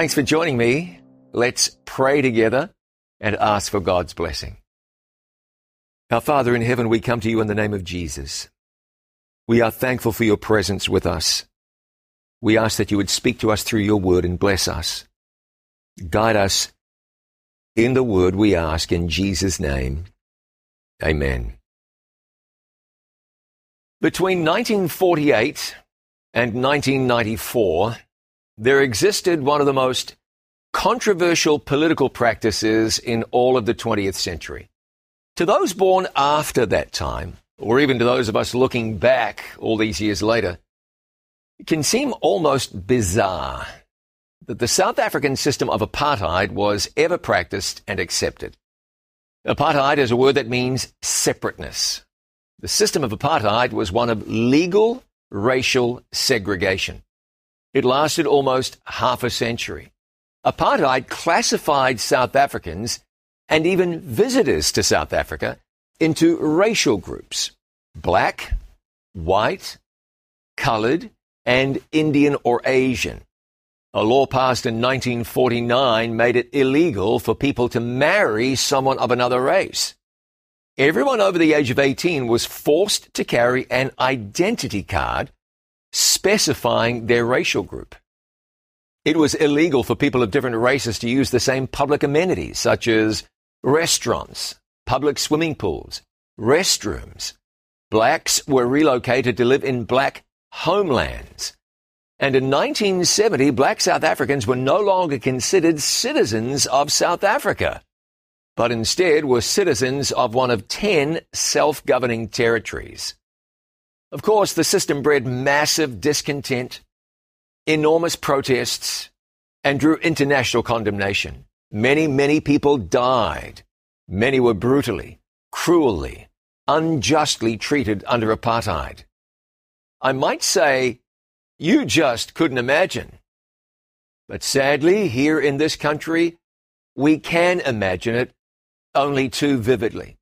Thanks for joining me. Let's pray together and ask for God's blessing. Our Father in heaven, we come to you in the name of Jesus. We are thankful for your presence with us. We ask that you would speak to us through your word and bless us. Guide us in the word we ask in Jesus' name. Amen. Between 1948 and 1994, there existed one of the most controversial political practices in all of the 20th century. To those born after that time, or even to those of us looking back all these years later, it can seem almost bizarre that the South African system of apartheid was ever practiced and accepted. Apartheid is a word that means separateness. The system of apartheid was one of legal racial segregation. It lasted almost half a century. Apartheid classified South Africans and even visitors to South Africa into racial groups black, white, colored, and Indian or Asian. A law passed in 1949 made it illegal for people to marry someone of another race. Everyone over the age of 18 was forced to carry an identity card specifying their racial group. It was illegal for people of different races to use the same public amenities, such as restaurants, public swimming pools, restrooms. Blacks were relocated to live in black homelands. And in 1970, black South Africans were no longer considered citizens of South Africa, but instead were citizens of one of 10 self-governing territories. Of course, the system bred massive discontent, enormous protests, and drew international condemnation. Many, many people died. Many were brutally, cruelly, unjustly treated under apartheid. I might say, you just couldn't imagine. But sadly, here in this country, we can imagine it only too vividly.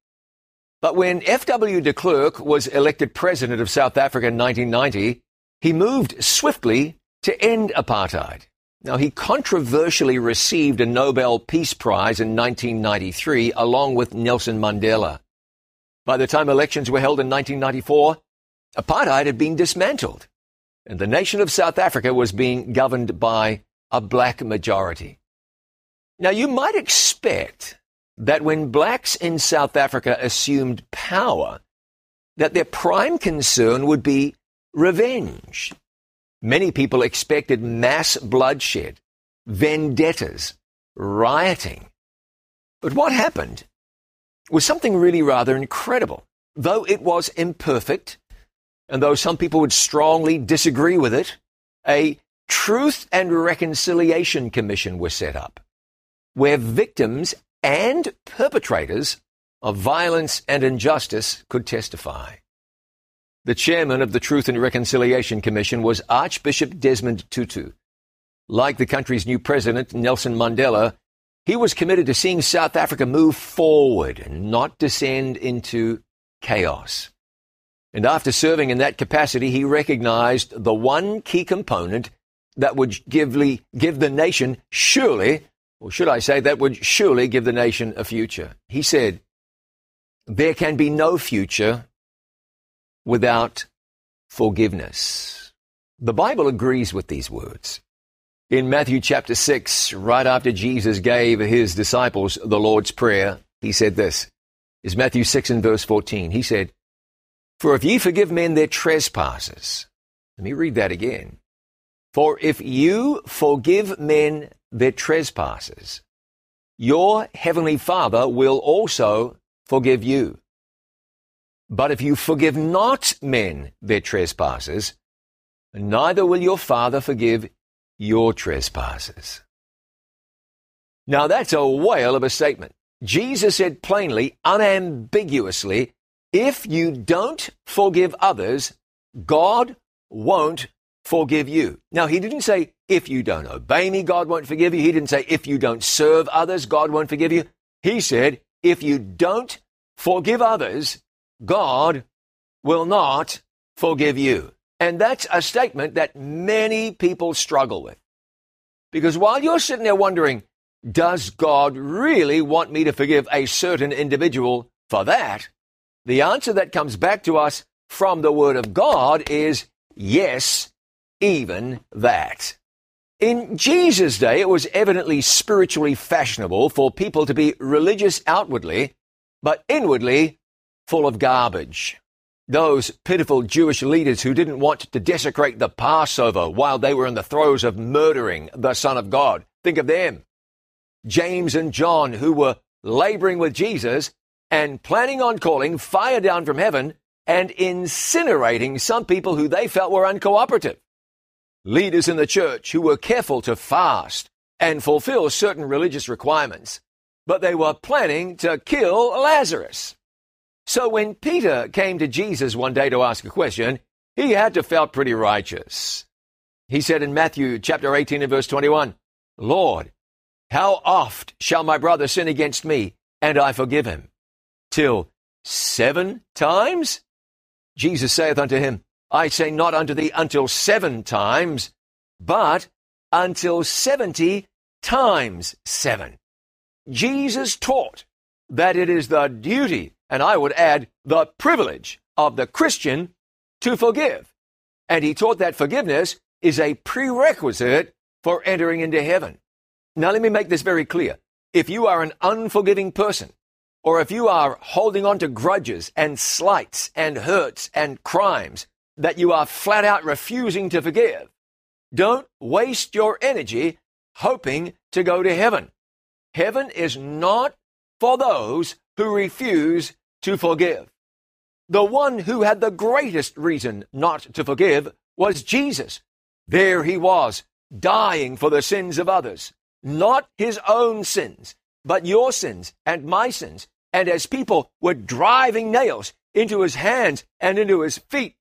But when F.W. de Klerk was elected president of South Africa in 1990, he moved swiftly to end apartheid. Now, he controversially received a Nobel Peace Prize in 1993 along with Nelson Mandela. By the time elections were held in 1994, apartheid had been dismantled, and the nation of South Africa was being governed by a black majority. Now, you might expect that when blacks in South Africa assumed power, that their prime concern would be revenge. Many people expected mass bloodshed, vendettas, rioting. But what happened was something really rather incredible. Though it was imperfect, and though some people would strongly disagree with it, a Truth and Reconciliation Commission was set up, where victims and perpetrators of violence and injustice could testify. The chairman of the Truth and Reconciliation Commission was Archbishop Desmond Tutu. Like the country's new president, Nelson Mandela, he was committed to seeing South Africa move forward and not descend into chaos. And after serving in that capacity, he recognized the one key component that would give, give the nation surely or should I say, that would surely give the nation a future. He said, There can be no future without forgiveness. The Bible agrees with these words. In Matthew chapter 6, right after Jesus gave his disciples the Lord's Prayer, he said this. Is Matthew 6 and verse 14. He said, For if ye forgive men their trespasses, let me read that again. For if you forgive men their trespasses, your heavenly Father will also forgive you. But if you forgive not men their trespasses, neither will your Father forgive your trespasses. Now that's a whale of a statement. Jesus said plainly, unambiguously, if you don't forgive others, God won't forgive you. Now, he didn't say, if you don't obey me, God won't forgive you. He didn't say, if you don't serve others, God won't forgive you. He said, if you don't forgive others, God will not forgive you. And that's a statement that many people struggle with. Because while you're sitting there wondering, does God really want me to forgive a certain individual for that? The answer that comes back to us from the Word of God is yes, even that. In Jesus' day, it was evidently spiritually fashionable for people to be religious outwardly, but inwardly full of garbage. Those pitiful Jewish leaders who didn't want to desecrate the Passover while they were in the throes of murdering the Son of God. Think of them. James and John, who were laboring with Jesus and planning on calling fire down from heaven and incinerating some people who they felt were uncooperative. Leaders in the church who were careful to fast and fulfill certain religious requirements, but they were planning to kill Lazarus. So when Peter came to Jesus one day to ask a question, he had to felt pretty righteous. He said in Matthew chapter 18 and verse 21, Lord, how oft shall my brother sin against me and I forgive him? Till seven times? Jesus saith unto him, I say not unto thee until seven times, but until seventy times seven. Jesus taught that it is the duty and I would add the privilege of the Christian to forgive. And he taught that forgiveness is a prerequisite for entering into heaven. Now, let me make this very clear. If you are an unforgiving person, or if you are holding on to grudges and slights and hurts and crimes that you are flat out refusing to forgive, don't waste your energy hoping to go to heaven. Heaven is not for those who refuse to forgive. The one who had the greatest reason not to forgive was Jesus. There he was, dying for the sins of others, not his own sins, but your sins and my sins. And as people were driving nails into his hands and into his feet,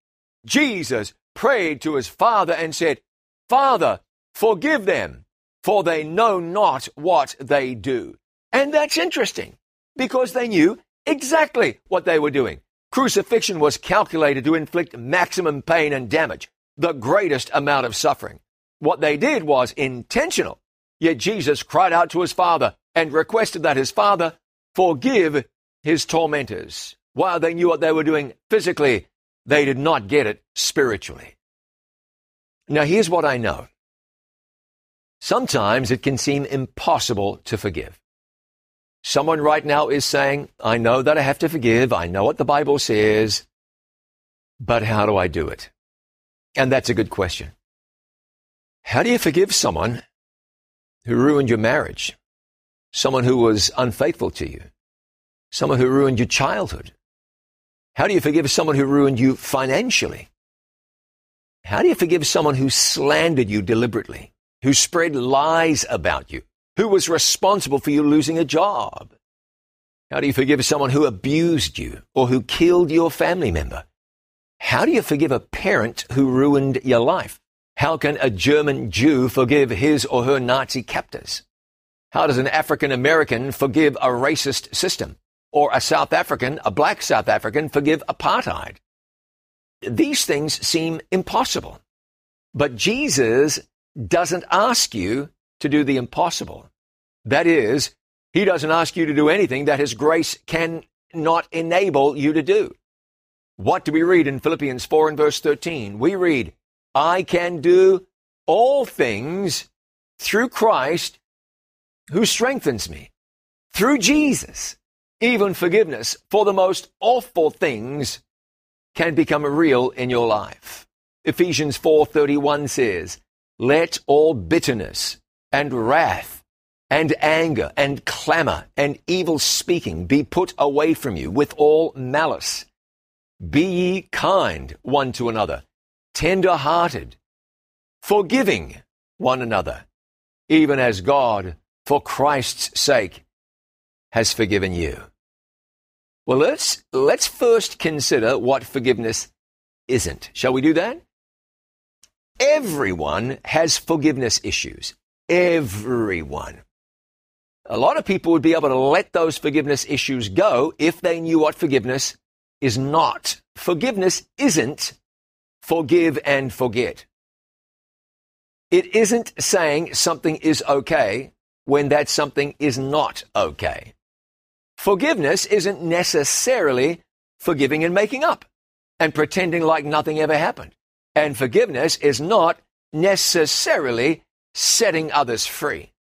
Jesus prayed to his Father and said, Father, forgive them, for they know not what they do. And that's interesting because they knew exactly what they were doing. Crucifixion was calculated to inflict maximum pain and damage, the greatest amount of suffering. What they did was intentional. Yet Jesus cried out to his Father and requested that his Father forgive his tormentors. While they knew what they were doing physically, they did not get it spiritually. Now, here's what I know. Sometimes it can seem impossible to forgive. Someone right now is saying, I know that I have to forgive. I know what the Bible says, but how do I do it? And that's a good question. How do you forgive someone who ruined your marriage? Someone who was unfaithful to you? Someone who ruined your childhood? How do you forgive someone who ruined you financially? How do you forgive someone who slandered you deliberately, who spread lies about you, who was responsible for you losing a job? How do you forgive someone who abused you or who killed your family member? How do you forgive a parent who ruined your life? How can a German Jew forgive his or her Nazi captors? How does an African American forgive a racist system? Or a South African, a black South African, forgive apartheid? These things seem impossible. But Jesus doesn't ask you to do the impossible. That is, he doesn't ask you to do anything that his grace cannot enable you to do. What do we read in Philippians 4 and verse 13? We read, I can do all things through Christ who strengthens me. Through Jesus, even forgiveness for the most awful things can become real in your life. Ephesians 4:31 says, "Let all bitterness and wrath and anger and clamor and evil speaking be put away from you with all malice. Be ye kind one to another, tender hearted, forgiving one another, even as God, for Christ's sake, has forgiven you. Well, let's, let's first consider what forgiveness isn't. Shall we do that? Everyone has forgiveness issues. Everyone. A lot of people would be able to let those forgiveness issues go if they knew what forgiveness is not. Forgiveness isn't forgive and forget. It isn't saying something is okay when that something is not okay. Forgiveness isn't necessarily forgiving and making up and pretending like nothing ever happened. And forgiveness is not necessarily setting others free.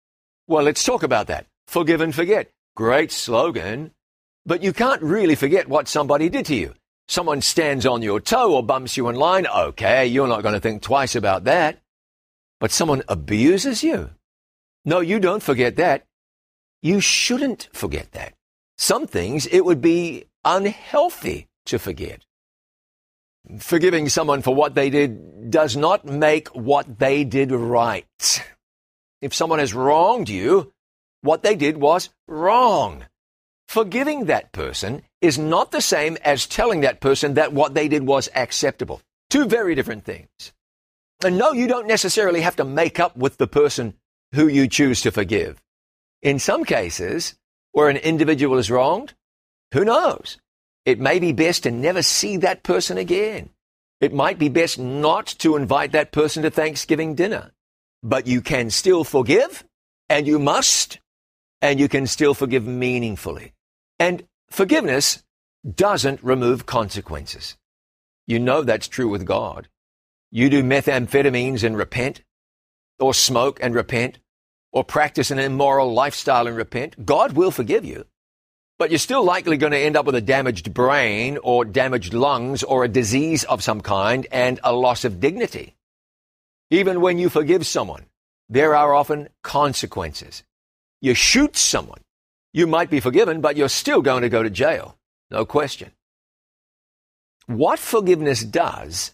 Well, let's talk about that. Forgive and forget. Great slogan. But you can't really forget what somebody did to you. Someone stands on your toe or bumps you in line. Okay, you're not going to think twice about that. But someone abuses you. No, you don't forget that. You shouldn't forget that. Some things it would be unhealthy to forget. Forgiving someone for what they did does not make what they did right. If someone has wronged you, what they did was wrong. Forgiving that person is not the same as telling that person that what they did was acceptable. Two very different things. And no, you don't necessarily have to make up with the person who you choose to forgive. In some cases, where an individual is wronged, who knows? It may be best to never see that person again. It might be best not to invite that person to Thanksgiving dinner. But you can still forgive, and you must, and you can still forgive meaningfully. And forgiveness doesn't remove consequences. You know that's true with God. You do methamphetamines and repent, or smoke and repent, or practice an immoral lifestyle and repent, God will forgive you. But you're still likely going to end up with a damaged brain or damaged lungs or a disease of some kind and a loss of dignity. Even when you forgive someone, there are often consequences. You shoot someone, you might be forgiven, but you're still going to go to jail. No question. What forgiveness does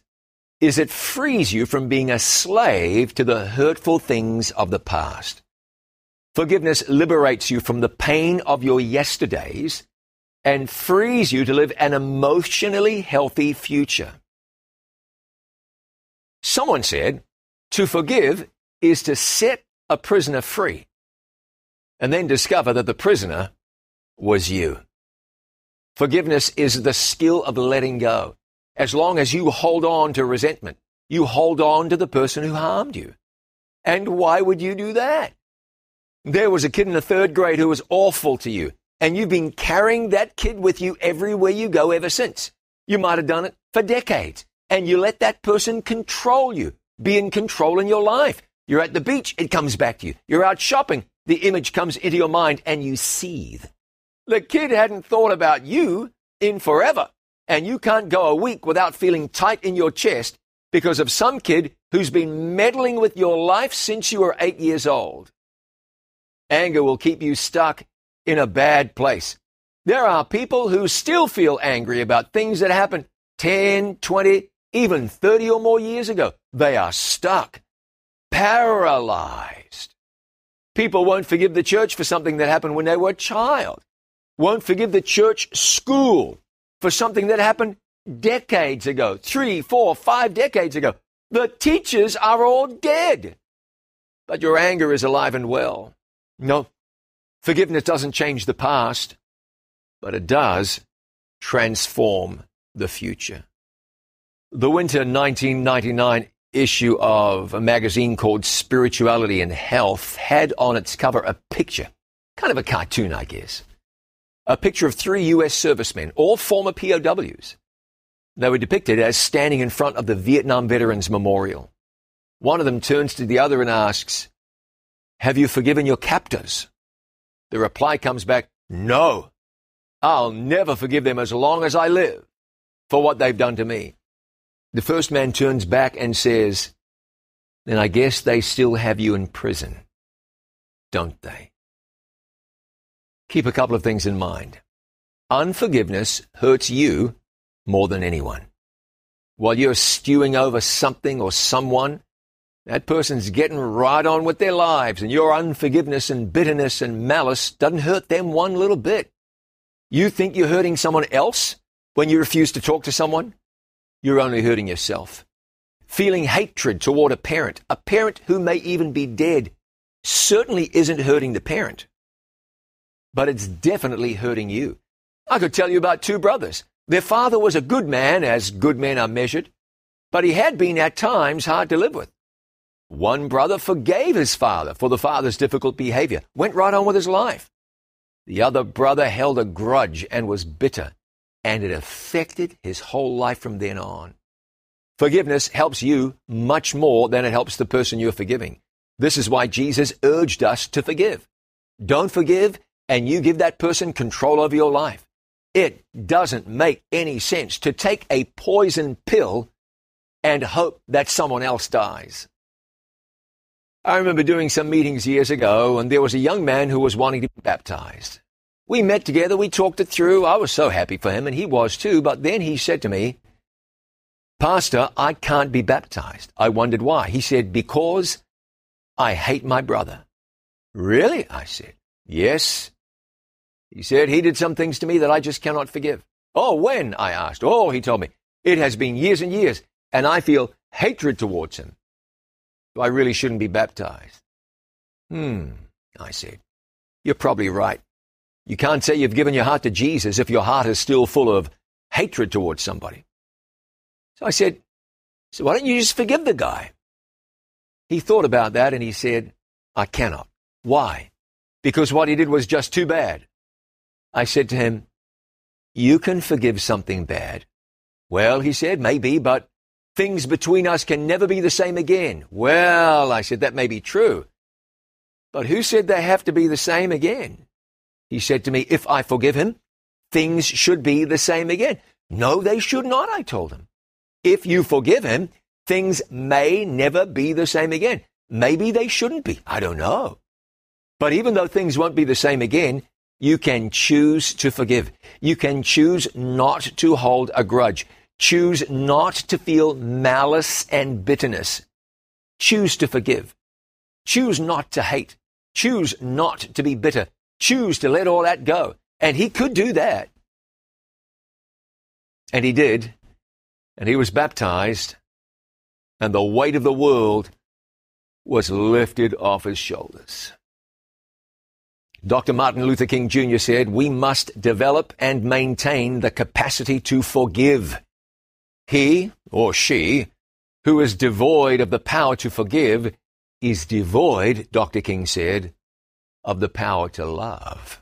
is it frees you from being a slave to the hurtful things of the past. Forgiveness liberates you from the pain of your yesterdays and frees you to live an emotionally healthy future. Someone said, to forgive is to set a prisoner free and then discover that the prisoner was you. Forgiveness is the skill of letting go. As long as you hold on to resentment, you hold on to the person who harmed you. And why would you do that? There was a kid in the third grade who was awful to you, and you've been carrying that kid with you everywhere you go ever since. You might have done it for decades, and you let that person control you, be in control in your life. You're at the beach, it comes back to you. You're out shopping, the image comes into your mind, and you seethe. The kid hadn't thought about you in forever and you can't go a week without feeling tight in your chest because of some kid who's been meddling with your life since you were eight years old. Anger will keep you stuck in a bad place. There are people who still feel angry about things that happened 10, 20, even 30 or more years ago. They are stuck, paralyzed. People won't forgive the church for something that happened when they were a child, won't forgive the church school for something that happened decades ago, three, four, five decades ago. The teachers are all dead. But your anger is alive and well. No, forgiveness doesn't change the past, but it does transform the future. The winter 1999 issue of a magazine called Spirituality and Health had on its cover a picture, kind of a cartoon, I guess, a picture of three U.S. servicemen, all former POWs. They were depicted as standing in front of the Vietnam Veterans Memorial. One of them turns to the other and asks, Have you forgiven your captors? The reply comes back, No. I'll never forgive them as long as I live for what they've done to me. The first man turns back and says, Then I guess they still have you in prison, don't they? keep a couple of things in mind. Unforgiveness hurts you more than anyone. While you're stewing over something or someone, that person's getting right on with their lives, and your unforgiveness and bitterness and malice doesn't hurt them one little bit. You think you're hurting someone else when you refuse to talk to someone? You're only hurting yourself. Feeling hatred toward a parent, a parent who may even be dead, certainly isn't hurting the parent but it's definitely hurting you. I could tell you about two brothers. Their father was a good man, as good men are measured, but he had been at times hard to live with. One brother forgave his father for the father's difficult behavior, went right on with his life. The other brother held a grudge and was bitter, and it affected his whole life from then on. Forgiveness helps you much more than it helps the person you're forgiving. This is why Jesus urged us to forgive. Don't forgive, and you give that person control over your life. It doesn't make any sense to take a poison pill and hope that someone else dies. I remember doing some meetings years ago, and there was a young man who was wanting to be baptized. We met together, we talked it through. I was so happy for him, and he was too. But then he said to me, Pastor, I can't be baptized. I wondered why. He said, Because I hate my brother. Really? I said, Yes. He said, He did some things to me that I just cannot forgive. Oh, when? I asked. Oh, he told me. It has been years and years, and I feel hatred towards him. I really shouldn't be baptized. Hmm, I said. You're probably right. You can't say you've given your heart to Jesus if your heart is still full of hatred towards somebody. So I said, So why don't you just forgive the guy? He thought about that and he said, I cannot. Why? Because what he did was just too bad. I said to him, You can forgive something bad. Well, he said, maybe, but Things between us can never be the same again. Well, I said, that may be true. But who said they have to be the same again? He said to me, if I forgive him, things should be the same again. No, they should not, I told him. If you forgive him, things may never be the same again. Maybe they shouldn't be. I don't know. But even though things won't be the same again, you can choose to forgive. You can choose not to hold a grudge. Choose not to feel malice and bitterness. Choose to forgive. Choose not to hate. Choose not to be bitter. Choose to let all that go. And he could do that. And he did. And he was baptized. And the weight of the world was lifted off his shoulders. Dr. Martin Luther King Jr. said, We must develop and maintain the capacity to forgive. He or she who is devoid of the power to forgive is devoid, Dr. King said, of the power to love.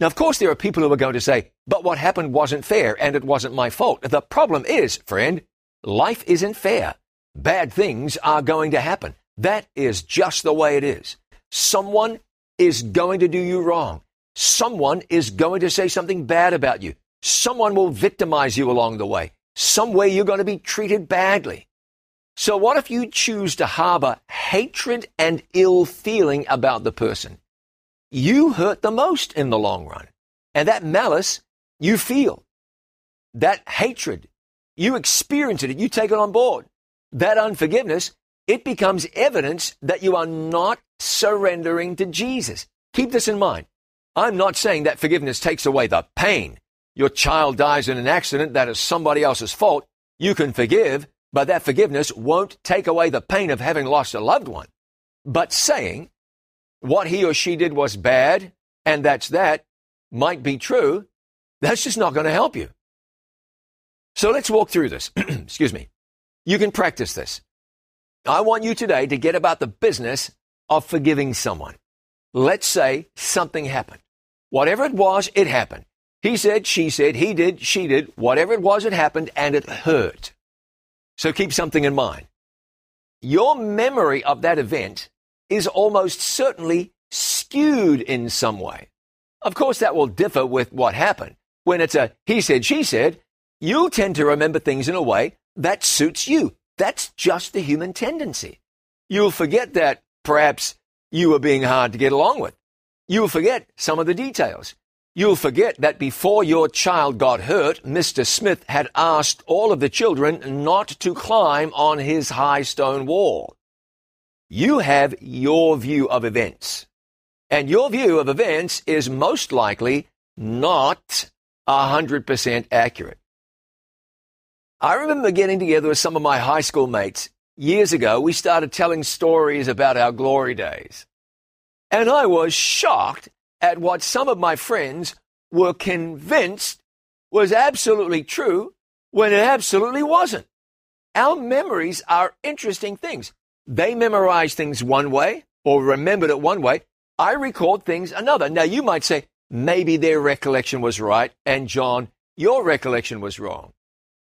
Now, of course, there are people who are going to say, but what happened wasn't fair and it wasn't my fault. The problem is, friend, life isn't fair. Bad things are going to happen. That is just the way it is. Someone is going to do you wrong. Someone is going to say something bad about you. Someone will victimize you along the way some way you're going to be treated badly. So what if you choose to harbor hatred and ill feeling about the person? You hurt the most in the long run. And that malice, you feel. That hatred, you experience it, you take it on board. That unforgiveness, it becomes evidence that you are not surrendering to Jesus. Keep this in mind. I'm not saying that forgiveness takes away the pain your child dies in an accident that is somebody else's fault, you can forgive, but that forgiveness won't take away the pain of having lost a loved one. But saying what he or she did was bad, and that's that, might be true, that's just not going to help you. So let's walk through this. Excuse me. You can practice this. I want you today to get about the business of forgiving someone. Let's say something happened. Whatever it was, it happened. He said, she said, he did, she did, whatever it was, it happened and it hurt. So keep something in mind. Your memory of that event is almost certainly skewed in some way. Of course, that will differ with what happened. When it's a he said, she said, you'll tend to remember things in a way that suits you. That's just the human tendency. You'll forget that perhaps you were being hard to get along with. You'll forget some of the details. You'll forget that before your child got hurt, Mr. Smith had asked all of the children not to climb on his high stone wall. You have your view of events. And your view of events is most likely not 100% accurate. I remember getting together with some of my high school mates. Years ago, we started telling stories about our glory days. And I was shocked at what some of my friends were convinced was absolutely true when it absolutely wasn't. Our memories are interesting things. they memorized things one way or remembered it one way. I record things another. Now you might say, maybe their recollection was right, and John, your recollection was wrong.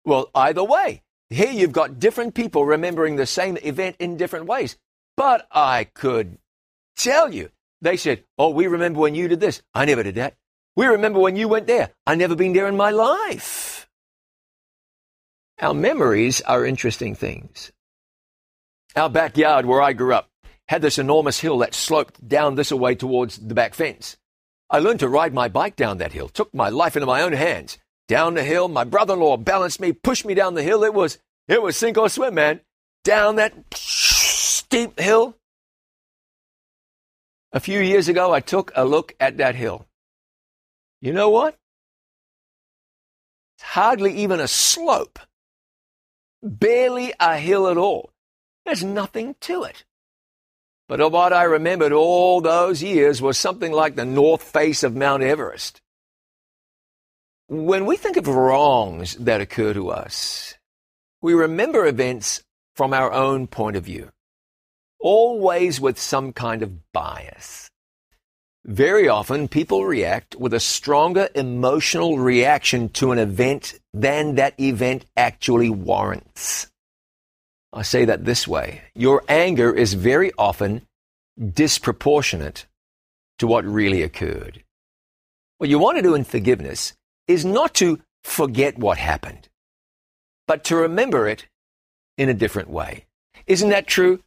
Well, either way, here you've got different people remembering the same event in different ways. But I could tell you, they said, Oh, we remember when you did this. I never did that. We remember when you went there. I never been there in my life. Our memories are interesting things. Our backyard where I grew up had this enormous hill that sloped down this way towards the back fence. I learned to ride my bike down that hill, took my life into my own hands. Down the hill, my brother-in-law balanced me, pushed me down the hill. It was, it was sink or swim, man. Down that steep hill. A few years ago, I took a look at that hill. You know what? It's hardly even a slope. Barely a hill at all. There's nothing to it. But what I remembered all those years was something like the north face of Mount Everest. When we think of wrongs that occur to us, we remember events from our own point of view, always with some kind of bias. Very often, people react with a stronger emotional reaction to an event than that event actually warrants. I say that this way. Your anger is very often disproportionate to what really occurred. What you want to do in forgiveness is not to forget what happened, but to remember it in a different way. Isn't that true?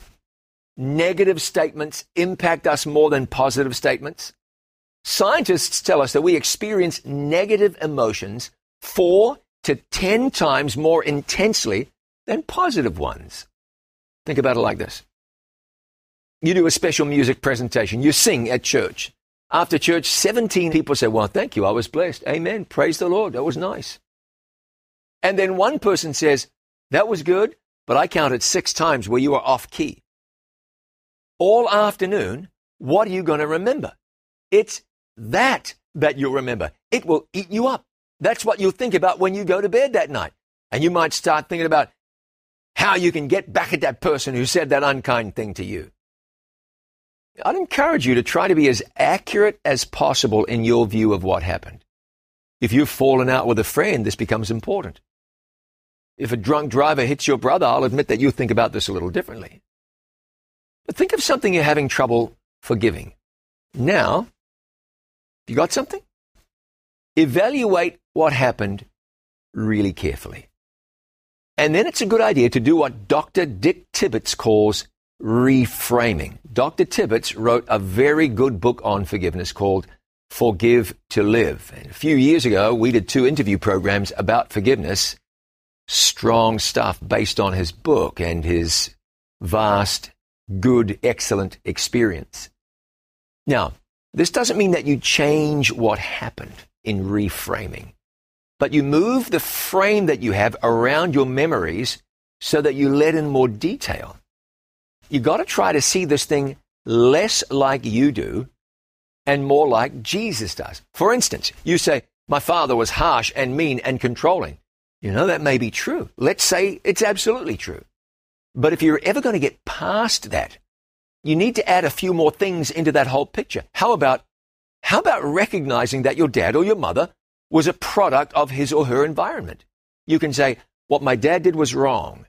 Negative statements impact us more than positive statements. Scientists tell us that we experience negative emotions four to ten times more intensely than positive ones. Think about it like this. You do a special music presentation. You sing at church. After church, 17 people say, Well, thank you. I was blessed. Amen. Praise the Lord. That was nice. And then one person says, That was good, but I counted six times where you were off key. All afternoon, what are you going to remember? It's that that you'll remember. It will eat you up. That's what you'll think about when you go to bed that night. And you might start thinking about how you can get back at that person who said that unkind thing to you. I'd encourage you to try to be as accurate as possible in your view of what happened. If you've fallen out with a friend, this becomes important. If a drunk driver hits your brother, I'll admit that you think about this a little differently. But think of something you're having trouble forgiving. Now, you got something? Evaluate what happened really carefully. And then it's a good idea to do what Dr. Dick Tibbits calls reframing. Dr. Tibbits wrote a very good book on forgiveness called Forgive to Live. And a few years ago, we did two interview programs about forgiveness. Strong stuff based on his book and his vast, good, excellent experience. Now, this doesn't mean that you change what happened in reframing, but you move the frame that you have around your memories so that you let in more detail you got to try to see this thing less like you do and more like Jesus does. For instance, you say, My father was harsh and mean and controlling. You know, that may be true. Let's say it's absolutely true. But if you're ever going to get past that, you need to add a few more things into that whole picture. How about, how about recognizing that your dad or your mother was a product of his or her environment? You can say, what my dad did was wrong.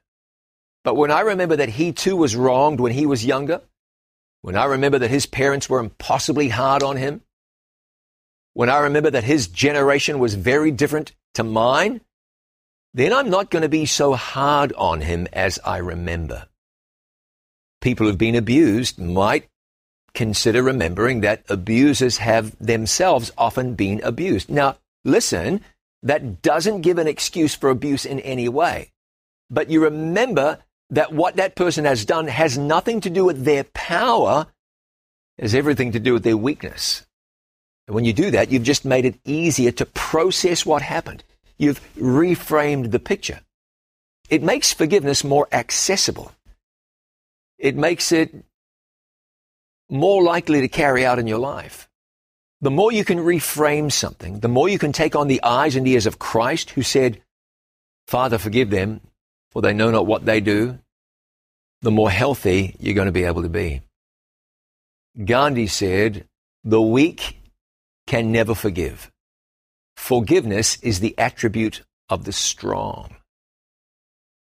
But when I remember that he too was wronged when he was younger, when I remember that his parents were impossibly hard on him, when I remember that his generation was very different to mine, then I'm not going to be so hard on him as I remember. People who've been abused might consider remembering that abusers have themselves often been abused. Now, listen, that doesn't give an excuse for abuse in any way. But you remember that what that person has done has nothing to do with their power, has everything to do with their weakness. And when you do that, you've just made it easier to process what happened. You've reframed the picture. It makes forgiveness more accessible. It makes it more likely to carry out in your life. The more you can reframe something, the more you can take on the eyes and ears of Christ who said, Father, forgive them, for they know not what they do. the more healthy you're going to be able to be. Gandhi said, the weak can never forgive. Forgiveness is the attribute of the strong.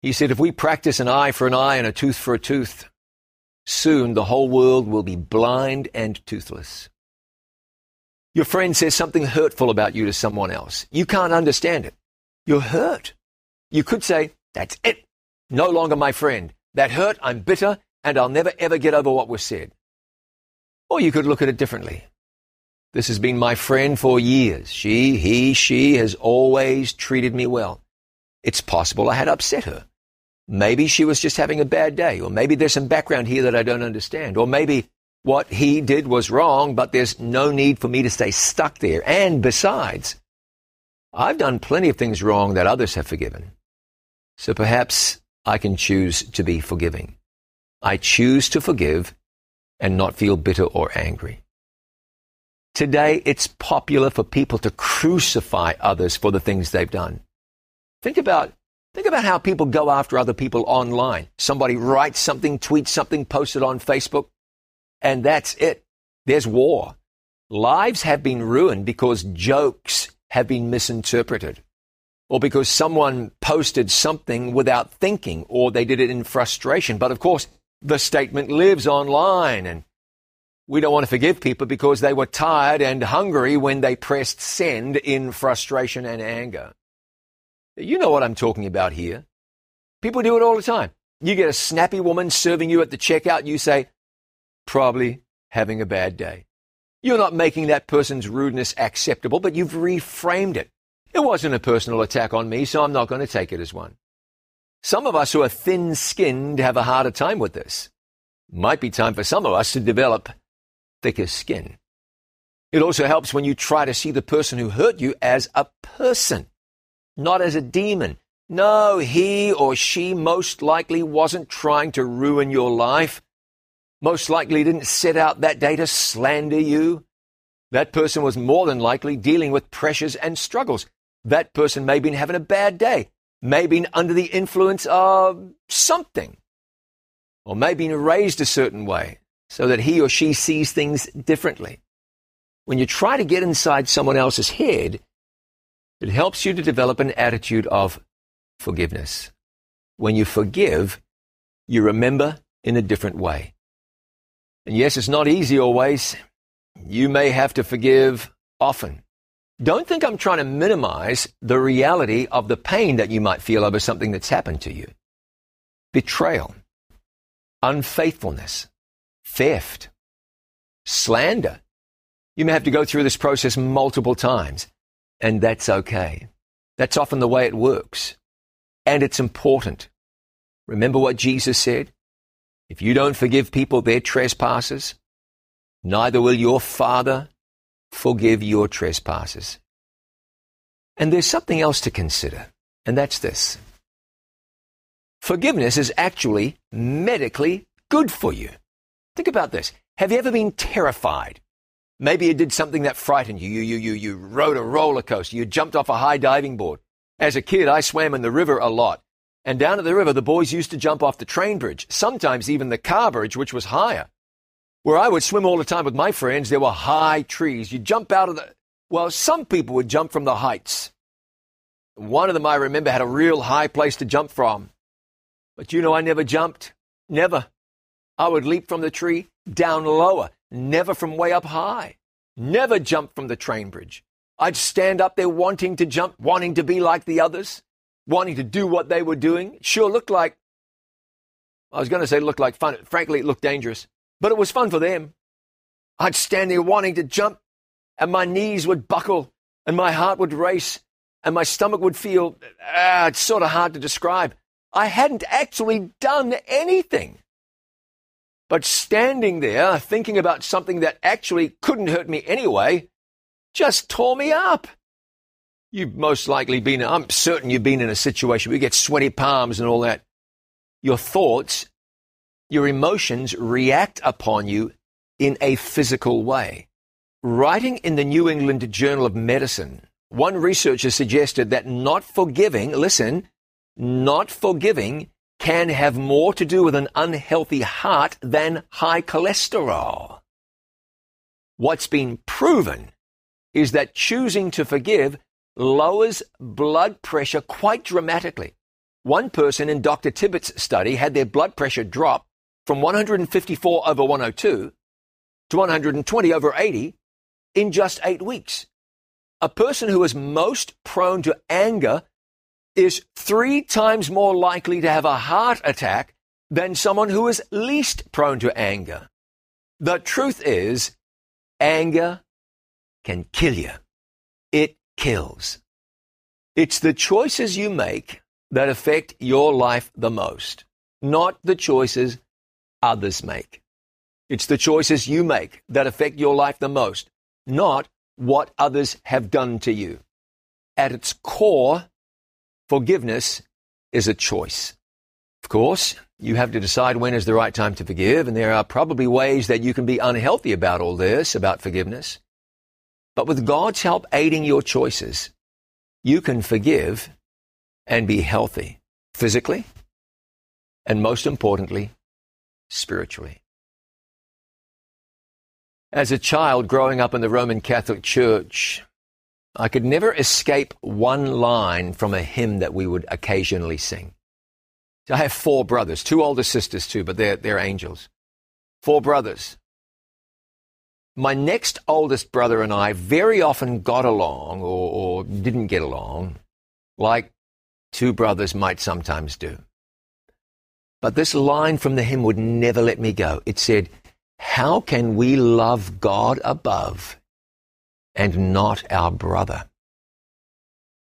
He said, if we practice an eye for an eye and a tooth for a tooth, soon the whole world will be blind and toothless. Your friend says something hurtful about you to someone else. You can't understand it. You're hurt. You could say, that's it. No longer my friend. That hurt, I'm bitter, and I'll never ever get over what was said. Or you could look at it differently. This has been my friend for years. She, he, she has always treated me well. It's possible I had upset her. Maybe she was just having a bad day, or maybe there's some background here that I don't understand, or maybe what he did was wrong, but there's no need for me to stay stuck there. And besides, I've done plenty of things wrong that others have forgiven. So perhaps I can choose to be forgiving. I choose to forgive and not feel bitter or angry. Today, it's popular for people to crucify others for the things they've done. Think about, think about how people go after other people online. Somebody writes something, tweets something, posts it on Facebook, and that's it. There's war. Lives have been ruined because jokes have been misinterpreted or because someone posted something without thinking, or they did it in frustration. But of course, the statement lives online, and we don't want to forgive people because they were tired and hungry when they pressed send in frustration and anger. You know what I'm talking about here. People do it all the time. You get a snappy woman serving you at the checkout, you say, probably having a bad day. You're not making that person's rudeness acceptable, but you've reframed it. It wasn't a personal attack on me, so I'm not going to take it as one. Some of us who are thin skinned have a harder time with this. Might be time for some of us to develop thicker skin. It also helps when you try to see the person who hurt you as a person, not as a demon. No, he or she most likely wasn't trying to ruin your life. Most likely didn't set out that day to slander you. That person was more than likely dealing with pressures and struggles. That person may have been having a bad day, may been under the influence of something, or may have been raised a certain way so that he or she sees things differently. When you try to get inside someone else's head, it helps you to develop an attitude of forgiveness. When you forgive, you remember in a different way. And yes, it's not easy always. You may have to forgive often. Don't think I'm trying to minimize the reality of the pain that you might feel over something that's happened to you. Betrayal, unfaithfulness, theft, slander. You may have to go through this process multiple times, and that's okay. That's often the way it works. And it's important. Remember what Jesus said? If you don't forgive people their trespasses, neither will your Father forgive your trespasses. And there's something else to consider, and that's this. Forgiveness is actually medically good for you. Think about this. Have you ever been terrified? Maybe you did something that frightened you. You, you, you, you rode a roller coaster. You jumped off a high diving board. As a kid, I swam in the river a lot. And down at the river, the boys used to jump off the train bridge, sometimes even the car bridge, which was higher. Where I would swim all the time with my friends, there were high trees. You'd jump out of the, well, some people would jump from the heights. One of them I remember had a real high place to jump from. But you know, I never jumped. Never. I would leap from the tree down lower, never from way up high. Never jump from the train bridge. I'd stand up there wanting to jump, wanting to be like the others, wanting to do what they were doing. Sure looked like, I was going to say looked like fun. Frankly, it looked dangerous. But it was fun for them. I'd stand there wanting to jump, and my knees would buckle, and my heart would race, and my stomach would feel, ah, it's sort of hard to describe. I hadn't actually done anything. But standing there, thinking about something that actually couldn't hurt me anyway, just tore me up. You've most likely been, I'm certain you've been in a situation where you get sweaty palms and all that. Your thoughts your emotions react upon you in a physical way. Writing in the New England Journal of Medicine, one researcher suggested that not forgiving, listen, not forgiving can have more to do with an unhealthy heart than high cholesterol. What's been proven is that choosing to forgive lowers blood pressure quite dramatically. One person in Dr. Tibbits' study had their blood pressure drop from 154 over 102 to 120 over 80 in just eight weeks. A person who is most prone to anger is three times more likely to have a heart attack than someone who is least prone to anger. The truth is, anger can kill you. It kills. It's the choices you make that affect your life the most, not the choices others make. It's the choices you make that affect your life the most, not what others have done to you. At its core, forgiveness is a choice. Of course, you have to decide when is the right time to forgive, and there are probably ways that you can be unhealthy about all this, about forgiveness. But with God's help aiding your choices, you can forgive and be healthy physically, and most importantly, spiritually. As a child growing up in the Roman Catholic Church, I could never escape one line from a hymn that we would occasionally sing. I have four brothers, two older sisters too, but they're, they're angels. Four brothers. My next oldest brother and I very often got along or, or didn't get along, like two brothers might sometimes do. But this line from the hymn would never let me go. It said, How can we love God above and not our brother?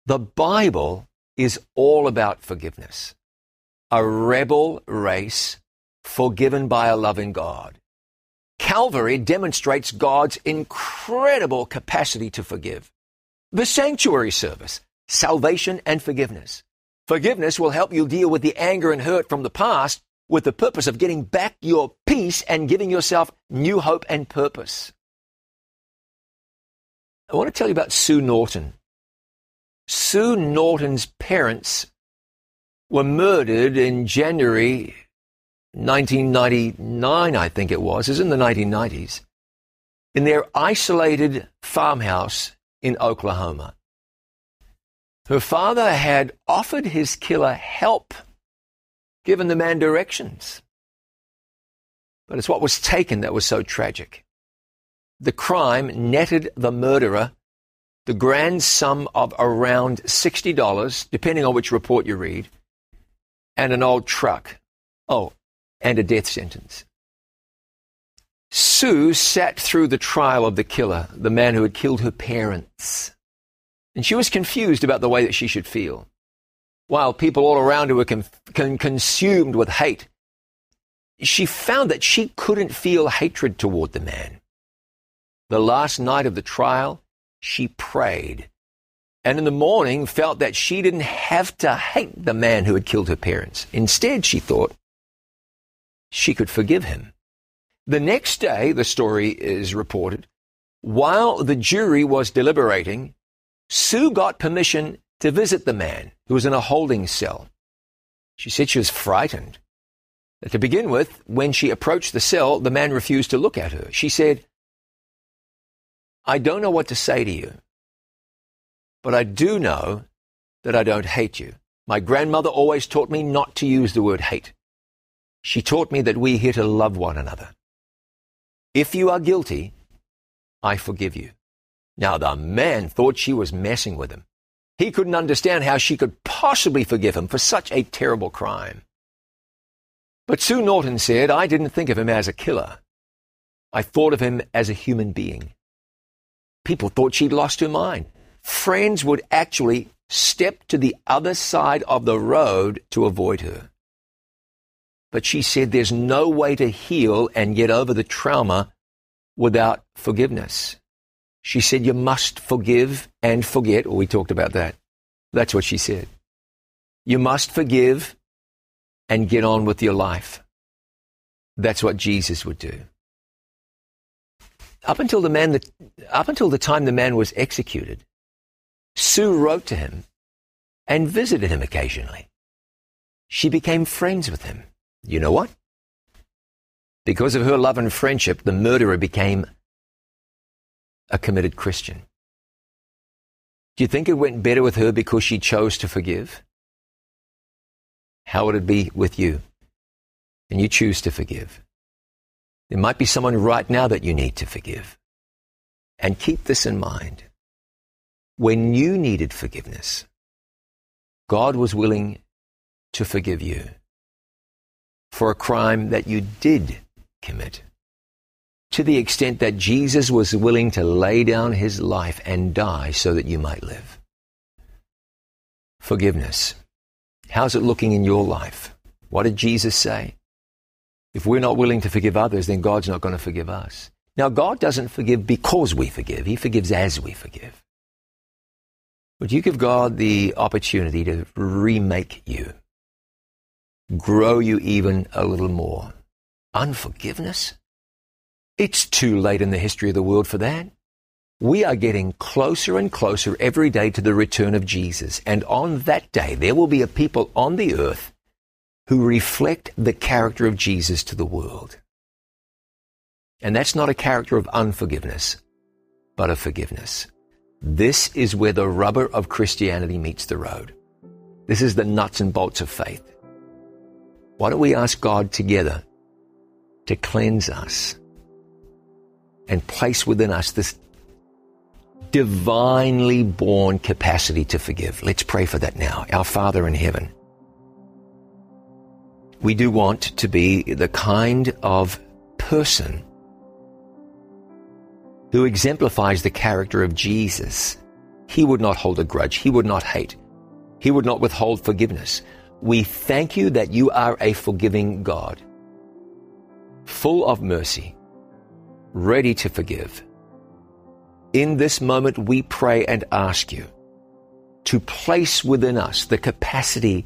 The Bible is all about forgiveness. A rebel race forgiven by a loving God. Calvary demonstrates God's incredible capacity to forgive. The sanctuary service, salvation and forgiveness. Forgiveness will help you deal with the anger and hurt from the past with the purpose of getting back your peace and giving yourself new hope and purpose. I want to tell you about Sue Norton. Sue Norton's parents were murdered in January 1999, I think it was, is in the 1990s, in their isolated farmhouse in Oklahoma. Her father had offered his killer help, given the man directions. But it's what was taken that was so tragic. The crime netted the murderer the grand sum of around $60, depending on which report you read, and an old truck. Oh, and a death sentence. Sue sat through the trial of the killer, the man who had killed her parents. And she was confused about the way that she should feel. While people all around her were con- con- consumed with hate, she found that she couldn't feel hatred toward the man. The last night of the trial, she prayed. And in the morning, felt that she didn't have to hate the man who had killed her parents. Instead, she thought she could forgive him. The next day, the story is reported, while the jury was deliberating, Sue got permission to visit the man who was in a holding cell. She said she was frightened. To begin with, when she approached the cell, the man refused to look at her. She said, I don't know what to say to you, but I do know that I don't hate you. My grandmother always taught me not to use the word hate. She taught me that we are here to love one another. If you are guilty, I forgive you. Now, the man thought she was messing with him. He couldn't understand how she could possibly forgive him for such a terrible crime. But Sue Norton said, I didn't think of him as a killer. I thought of him as a human being. People thought she'd lost her mind. Friends would actually step to the other side of the road to avoid her. But she said there's no way to heal and get over the trauma without forgiveness. She said, You must forgive and forget. Well, we talked about that. That's what she said. You must forgive and get on with your life. That's what Jesus would do. Up until the man that, up until the time the man was executed, Sue wrote to him and visited him occasionally. she became friends with him. You know what? Because of her love and friendship, the murderer became a committed Christian. Do you think it went better with her because she chose to forgive? How would it be with you? And you choose to forgive. There might be someone right now that you need to forgive. And keep this in mind. When you needed forgiveness, God was willing to forgive you for a crime that you did commit. To the extent that Jesus was willing to lay down his life and die so that you might live. Forgiveness. How's it looking in your life? What did Jesus say? If we're not willing to forgive others, then God's not going to forgive us. Now, God doesn't forgive because we forgive. He forgives as we forgive. Would you give God the opportunity to remake you? Grow you even a little more? Unforgiveness? It's too late in the history of the world for that. We are getting closer and closer every day to the return of Jesus. And on that day, there will be a people on the earth who reflect the character of Jesus to the world. And that's not a character of unforgiveness, but of forgiveness. This is where the rubber of Christianity meets the road. This is the nuts and bolts of faith. Why don't we ask God together to cleanse us and place within us this divinely born capacity to forgive? Let's pray for that now. Our Father in heaven we do want to be the kind of person who exemplifies the character of Jesus. He would not hold a grudge. He would not hate. He would not withhold forgiveness. We thank you that you are a forgiving God, full of mercy, ready to forgive. In this moment, we pray and ask you to place within us the capacity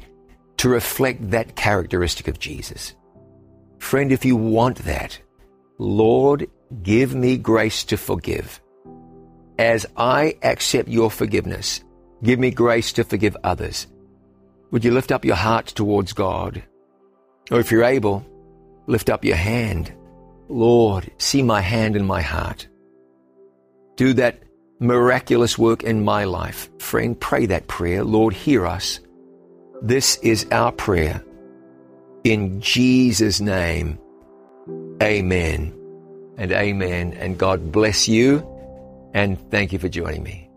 to reflect that characteristic of Jesus. Friend, if you want that, Lord, give me grace to forgive. As I accept your forgiveness, give me grace to forgive others. Would you lift up your heart towards God? Or if you're able, lift up your hand. Lord, see my hand and my heart. Do that miraculous work in my life. Friend, pray that prayer. Lord, hear us. This is our prayer. In Jesus' name, amen and amen. And God bless you and thank you for joining me.